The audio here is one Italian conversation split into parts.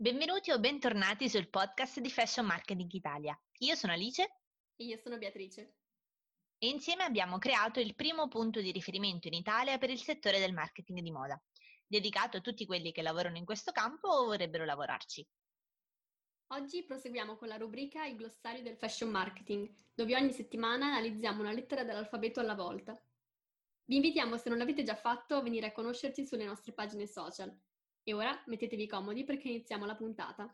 Benvenuti o bentornati sul podcast di Fashion Marketing Italia. Io sono Alice. E io sono Beatrice. E insieme abbiamo creato il primo punto di riferimento in Italia per il settore del marketing di moda, dedicato a tutti quelli che lavorano in questo campo o vorrebbero lavorarci. Oggi proseguiamo con la rubrica Il glossario del fashion marketing, dove ogni settimana analizziamo una lettera dell'alfabeto alla volta. Vi invitiamo, se non l'avete già fatto, a venire a conoscerci sulle nostre pagine social e ora mettetevi comodi perché iniziamo la puntata.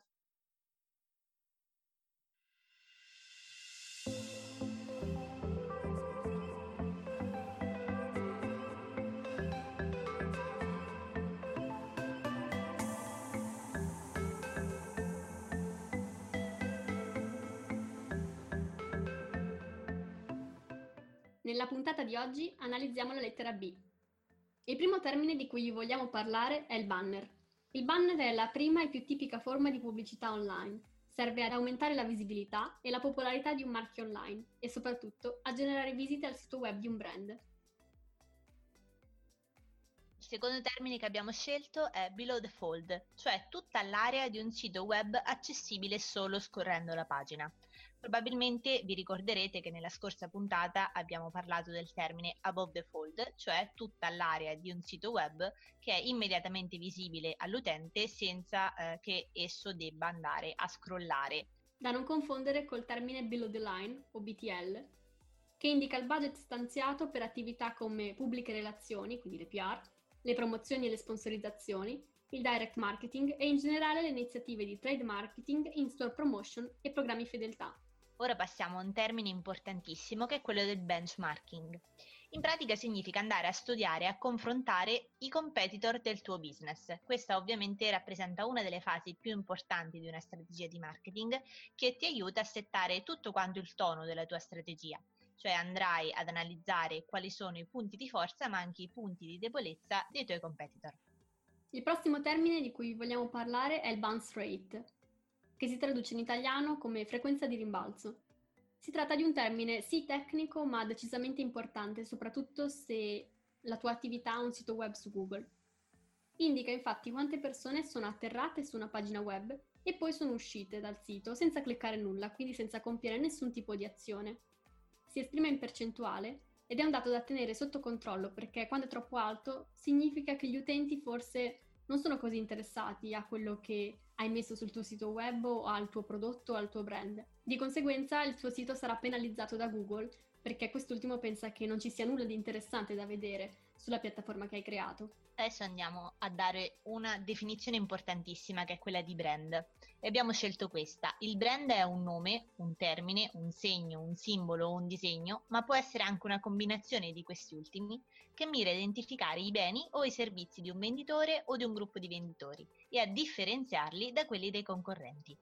Nella puntata di oggi analizziamo la lettera B. Il primo termine di cui vi vogliamo parlare è il banner. Il banner è la prima e più tipica forma di pubblicità online. Serve ad aumentare la visibilità e la popolarità di un marchio online e soprattutto a generare visite al sito web di un brand. Il secondo termine che abbiamo scelto è below the fold, cioè tutta l'area di un sito web accessibile solo scorrendo la pagina. Probabilmente vi ricorderete che nella scorsa puntata abbiamo parlato del termine above the fold, cioè tutta l'area di un sito web che è immediatamente visibile all'utente senza eh, che esso debba andare a scrollare. Da non confondere col termine below the line o BTL, che indica il budget stanziato per attività come pubbliche relazioni, quindi le PR, le promozioni e le sponsorizzazioni, il direct marketing e in generale le iniziative di trade marketing, in-store promotion e programmi fedeltà. Ora passiamo a un termine importantissimo che è quello del benchmarking. In pratica significa andare a studiare e a confrontare i competitor del tuo business. Questa ovviamente rappresenta una delle fasi più importanti di una strategia di marketing che ti aiuta a settare tutto quanto il tono della tua strategia. Cioè andrai ad analizzare quali sono i punti di forza ma anche i punti di debolezza dei tuoi competitor. Il prossimo termine di cui vogliamo parlare è il bounce rate che si traduce in italiano come frequenza di rimbalzo. Si tratta di un termine sì tecnico ma decisamente importante, soprattutto se la tua attività ha un sito web su Google. Indica infatti quante persone sono atterrate su una pagina web e poi sono uscite dal sito senza cliccare nulla, quindi senza compiere nessun tipo di azione. Si esprime in percentuale ed è un dato da tenere sotto controllo perché quando è troppo alto significa che gli utenti forse non sono così interessati a quello che hai messo sul tuo sito web o al tuo prodotto o al tuo brand. Di conseguenza il tuo sito sarà penalizzato da Google perché quest'ultimo pensa che non ci sia nulla di interessante da vedere sulla piattaforma che hai creato. Adesso andiamo a dare una definizione importantissima che è quella di brand e abbiamo scelto questa. Il brand è un nome, un termine, un segno, un simbolo o un disegno, ma può essere anche una combinazione di questi ultimi che mira a identificare i beni o i servizi di un venditore o di un gruppo di venditori e a differenziarli da quelli dei concorrenti.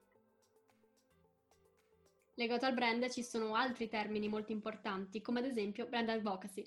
Legato al brand ci sono altri termini molto importanti, come ad esempio brand advocacy.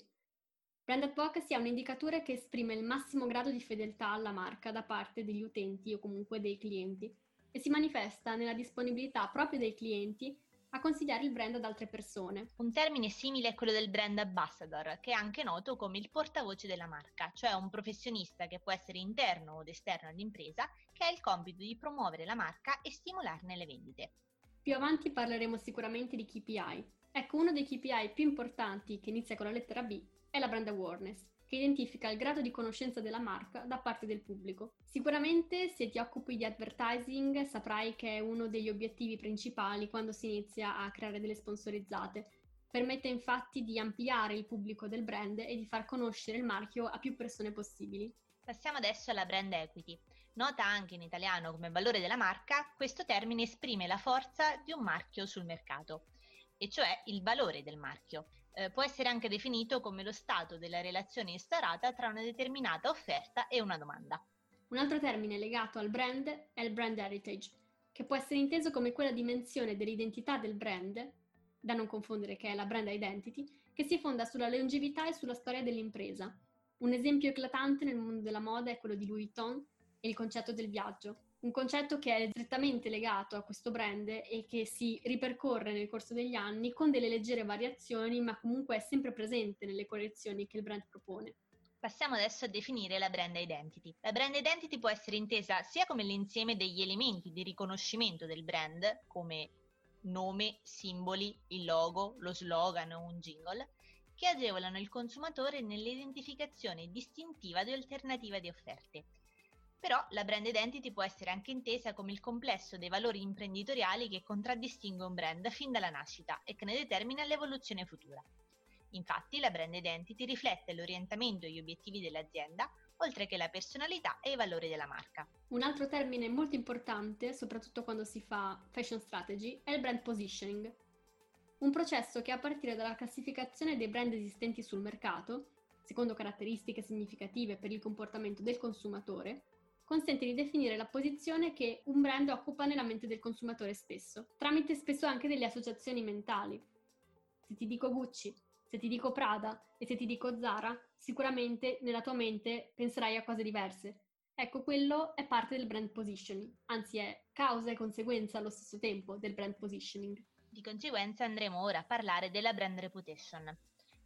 Brand advocacy è un indicatore che esprime il massimo grado di fedeltà alla marca da parte degli utenti o comunque dei clienti e si manifesta nella disponibilità proprio dei clienti a consigliare il brand ad altre persone. Un termine simile è quello del brand ambassador, che è anche noto come il portavoce della marca, cioè un professionista che può essere interno o esterno all'impresa che ha il compito di promuovere la marca e stimolarne le vendite. Più avanti parleremo sicuramente di KPI. Ecco, uno dei KPI più importanti, che inizia con la lettera B, è la brand awareness, che identifica il grado di conoscenza della marca da parte del pubblico. Sicuramente se ti occupi di advertising saprai che è uno degli obiettivi principali quando si inizia a creare delle sponsorizzate. Permette infatti di ampliare il pubblico del brand e di far conoscere il marchio a più persone possibili. Passiamo adesso alla brand equity. Nota anche in italiano come valore della marca, questo termine esprime la forza di un marchio sul mercato, e cioè il valore del marchio. Eh, può essere anche definito come lo stato della relazione instaurata tra una determinata offerta e una domanda. Un altro termine legato al brand è il brand heritage, che può essere inteso come quella dimensione dell'identità del brand, da non confondere che è la brand identity, che si fonda sulla longevità e sulla storia dell'impresa, un esempio eclatante nel mondo della moda è quello di Louis Vuitton e il concetto del viaggio, un concetto che è strettamente legato a questo brand e che si ripercorre nel corso degli anni con delle leggere variazioni, ma comunque è sempre presente nelle collezioni che il brand propone. Passiamo adesso a definire la brand identity. La brand identity può essere intesa sia come l'insieme degli elementi di riconoscimento del brand, come nome, simboli, il logo, lo slogan o un jingle, che agevolano il consumatore nell'identificazione distintiva di alternativa di offerte. Però la brand identity può essere anche intesa come il complesso dei valori imprenditoriali che contraddistingue un brand fin dalla nascita e che ne determina l'evoluzione futura. Infatti la brand identity riflette l'orientamento e gli obiettivi dell'azienda, oltre che la personalità e i valori della marca. Un altro termine molto importante, soprattutto quando si fa fashion strategy, è il brand positioning. Un processo che a partire dalla classificazione dei brand esistenti sul mercato, secondo caratteristiche significative per il comportamento del consumatore, consente di definire la posizione che un brand occupa nella mente del consumatore stesso, tramite spesso anche delle associazioni mentali. Se ti dico Gucci, se ti dico Prada e se ti dico Zara, sicuramente nella tua mente penserai a cose diverse. Ecco, quello è parte del brand positioning, anzi è causa e conseguenza allo stesso tempo del brand positioning. Di conseguenza andremo ora a parlare della brand reputation.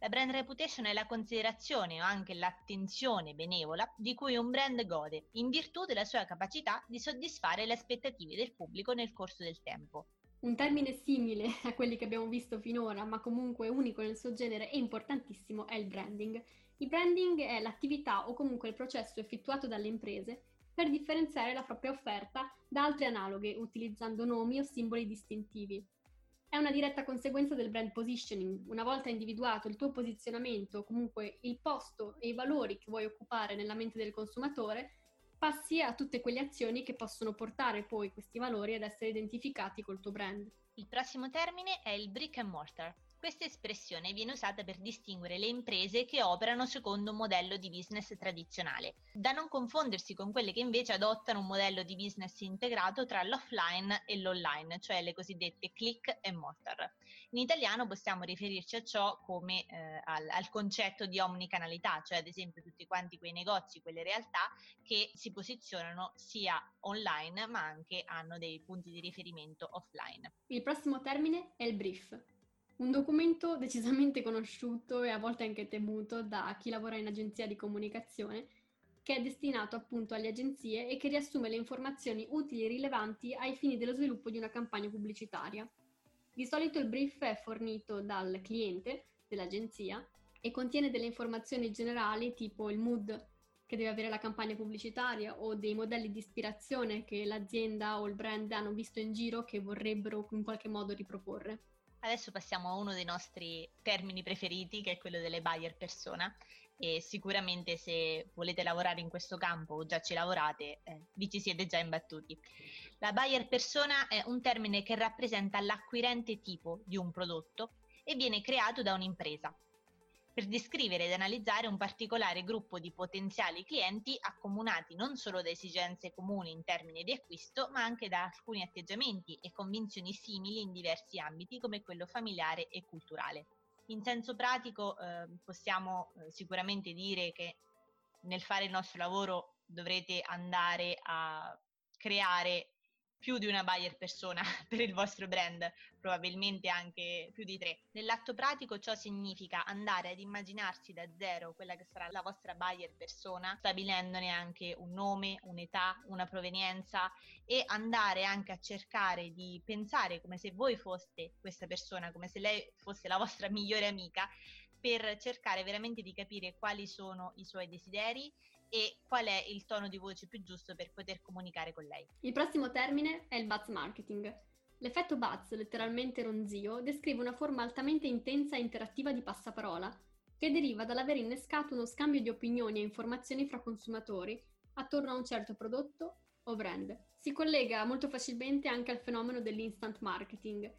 La brand reputation è la considerazione o anche l'attenzione benevola di cui un brand gode in virtù della sua capacità di soddisfare le aspettative del pubblico nel corso del tempo. Un termine simile a quelli che abbiamo visto finora, ma comunque unico nel suo genere e importantissimo, è il branding. Il branding è l'attività o comunque il processo effettuato dalle imprese per differenziare la propria offerta da altre analoghe utilizzando nomi o simboli distintivi. È una diretta conseguenza del brand positioning. Una volta individuato il tuo posizionamento, comunque il posto e i valori che vuoi occupare nella mente del consumatore, passi a tutte quelle azioni che possono portare poi questi valori ad essere identificati col tuo brand. Il prossimo termine è il brick and mortar, questa espressione viene usata per distinguere le imprese che operano secondo un modello di business tradizionale, da non confondersi con quelle che invece adottano un modello di business integrato tra l'offline e l'online, cioè le cosiddette click e mortar. In italiano possiamo riferirci a ciò come eh, al, al concetto di omnicanalità, cioè ad esempio tutti quanti quei negozi, quelle realtà che si posizionano sia online ma anche hanno dei punti di riferimento offline. Il prossimo termine è il brief. Un documento decisamente conosciuto e a volte anche temuto da chi lavora in agenzia di comunicazione, che è destinato appunto alle agenzie e che riassume le informazioni utili e rilevanti ai fini dello sviluppo di una campagna pubblicitaria. Di solito il brief è fornito dal cliente dell'agenzia e contiene delle informazioni generali tipo il mood che deve avere la campagna pubblicitaria o dei modelli di ispirazione che l'azienda o il brand hanno visto in giro che vorrebbero in qualche modo riproporre. Adesso passiamo a uno dei nostri termini preferiti, che è quello delle buyer persona. E sicuramente se volete lavorare in questo campo o già ci lavorate, eh, vi ci siete già imbattuti. La buyer persona è un termine che rappresenta l'acquirente tipo di un prodotto e viene creato da un'impresa, per descrivere ed analizzare un particolare gruppo di potenziali clienti accomunati non solo da esigenze comuni in termini di acquisto, ma anche da alcuni atteggiamenti e convinzioni simili in diversi ambiti come quello familiare e culturale. In senso pratico eh, possiamo eh, sicuramente dire che nel fare il nostro lavoro dovrete andare a creare più di una buyer persona per il vostro brand, probabilmente anche più di tre. Nell'atto pratico ciò significa andare ad immaginarsi da zero quella che sarà la vostra buyer persona, stabilendone anche un nome, un'età, una provenienza e andare anche a cercare di pensare come se voi foste questa persona, come se lei fosse la vostra migliore amica per cercare veramente di capire quali sono i suoi desideri e qual è il tono di voce più giusto per poter comunicare con lei. Il prossimo termine è il buzz marketing. L'effetto buzz, letteralmente ronzio, descrive una forma altamente intensa e interattiva di passaparola, che deriva dall'aver innescato uno scambio di opinioni e informazioni fra consumatori attorno a un certo prodotto o brand. Si collega molto facilmente anche al fenomeno dell'instant marketing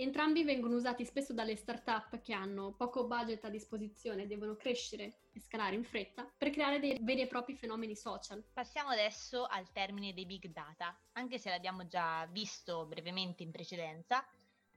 Entrambi vengono usati spesso dalle start-up che hanno poco budget a disposizione e devono crescere e scalare in fretta per creare dei veri e propri fenomeni social. Passiamo adesso al termine dei big data. Anche se l'abbiamo già visto brevemente in precedenza,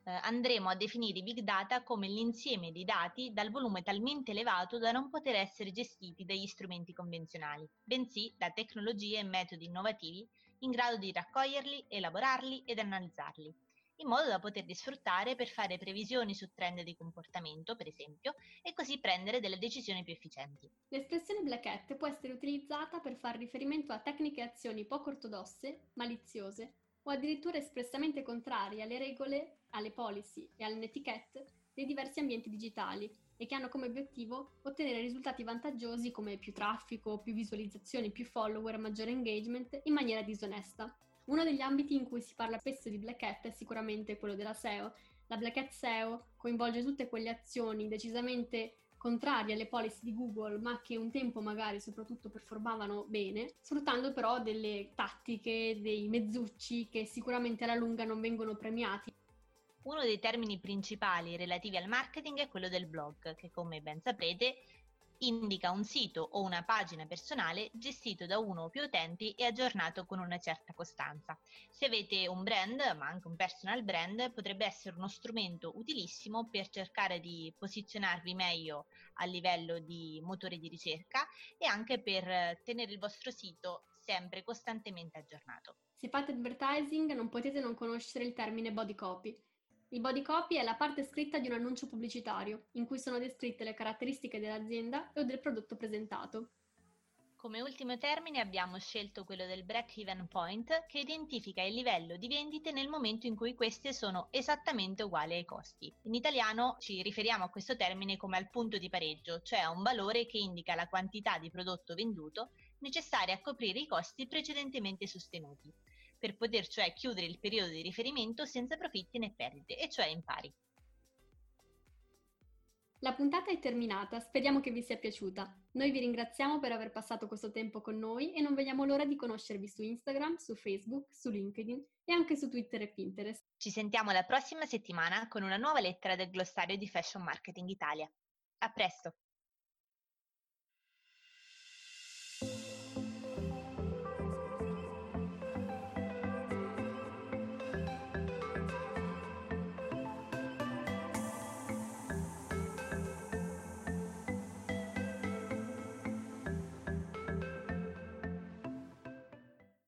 eh, andremo a definire i big data come l'insieme di dati dal volume talmente elevato da non poter essere gestiti dagli strumenti convenzionali, bensì da tecnologie e metodi innovativi in grado di raccoglierli, elaborarli ed analizzarli in modo da poterli sfruttare per fare previsioni su trend di comportamento, per esempio, e così prendere delle decisioni più efficienti. L'espressione black hat può essere utilizzata per fare riferimento a tecniche e azioni poco ortodosse, maliziose o addirittura espressamente contrarie alle regole, alle policy e alle dei diversi ambienti digitali e che hanno come obiettivo ottenere risultati vantaggiosi come più traffico, più visualizzazioni, più follower, maggiore engagement in maniera disonesta. Uno degli ambiti in cui si parla spesso di Black Hat è sicuramente quello della SEO. La Black Hat SEO coinvolge tutte quelle azioni decisamente contrarie alle policy di Google, ma che un tempo magari soprattutto performavano bene, sfruttando però delle tattiche, dei mezzucci che sicuramente alla lunga non vengono premiati. Uno dei termini principali relativi al marketing è quello del blog, che come ben saprete indica un sito o una pagina personale gestito da uno o più utenti e aggiornato con una certa costanza. Se avete un brand, ma anche un personal brand, potrebbe essere uno strumento utilissimo per cercare di posizionarvi meglio a livello di motore di ricerca e anche per tenere il vostro sito sempre costantemente aggiornato. Se fate advertising non potete non conoscere il termine body copy il body copy è la parte scritta di un annuncio pubblicitario, in cui sono descritte le caratteristiche dell'azienda o del prodotto presentato. Come ultimo termine abbiamo scelto quello del break-even point, che identifica il livello di vendite nel momento in cui queste sono esattamente uguali ai costi. In italiano ci riferiamo a questo termine come al punto di pareggio, cioè a un valore che indica la quantità di prodotto venduto necessaria a coprire i costi precedentemente sostenuti per poter cioè chiudere il periodo di riferimento senza profitti né perdite, e cioè in pari. La puntata è terminata, speriamo che vi sia piaciuta. Noi vi ringraziamo per aver passato questo tempo con noi e non vediamo l'ora di conoscervi su Instagram, su Facebook, su LinkedIn e anche su Twitter e Pinterest. Ci sentiamo la prossima settimana con una nuova lettera del glossario di Fashion Marketing Italia. A presto!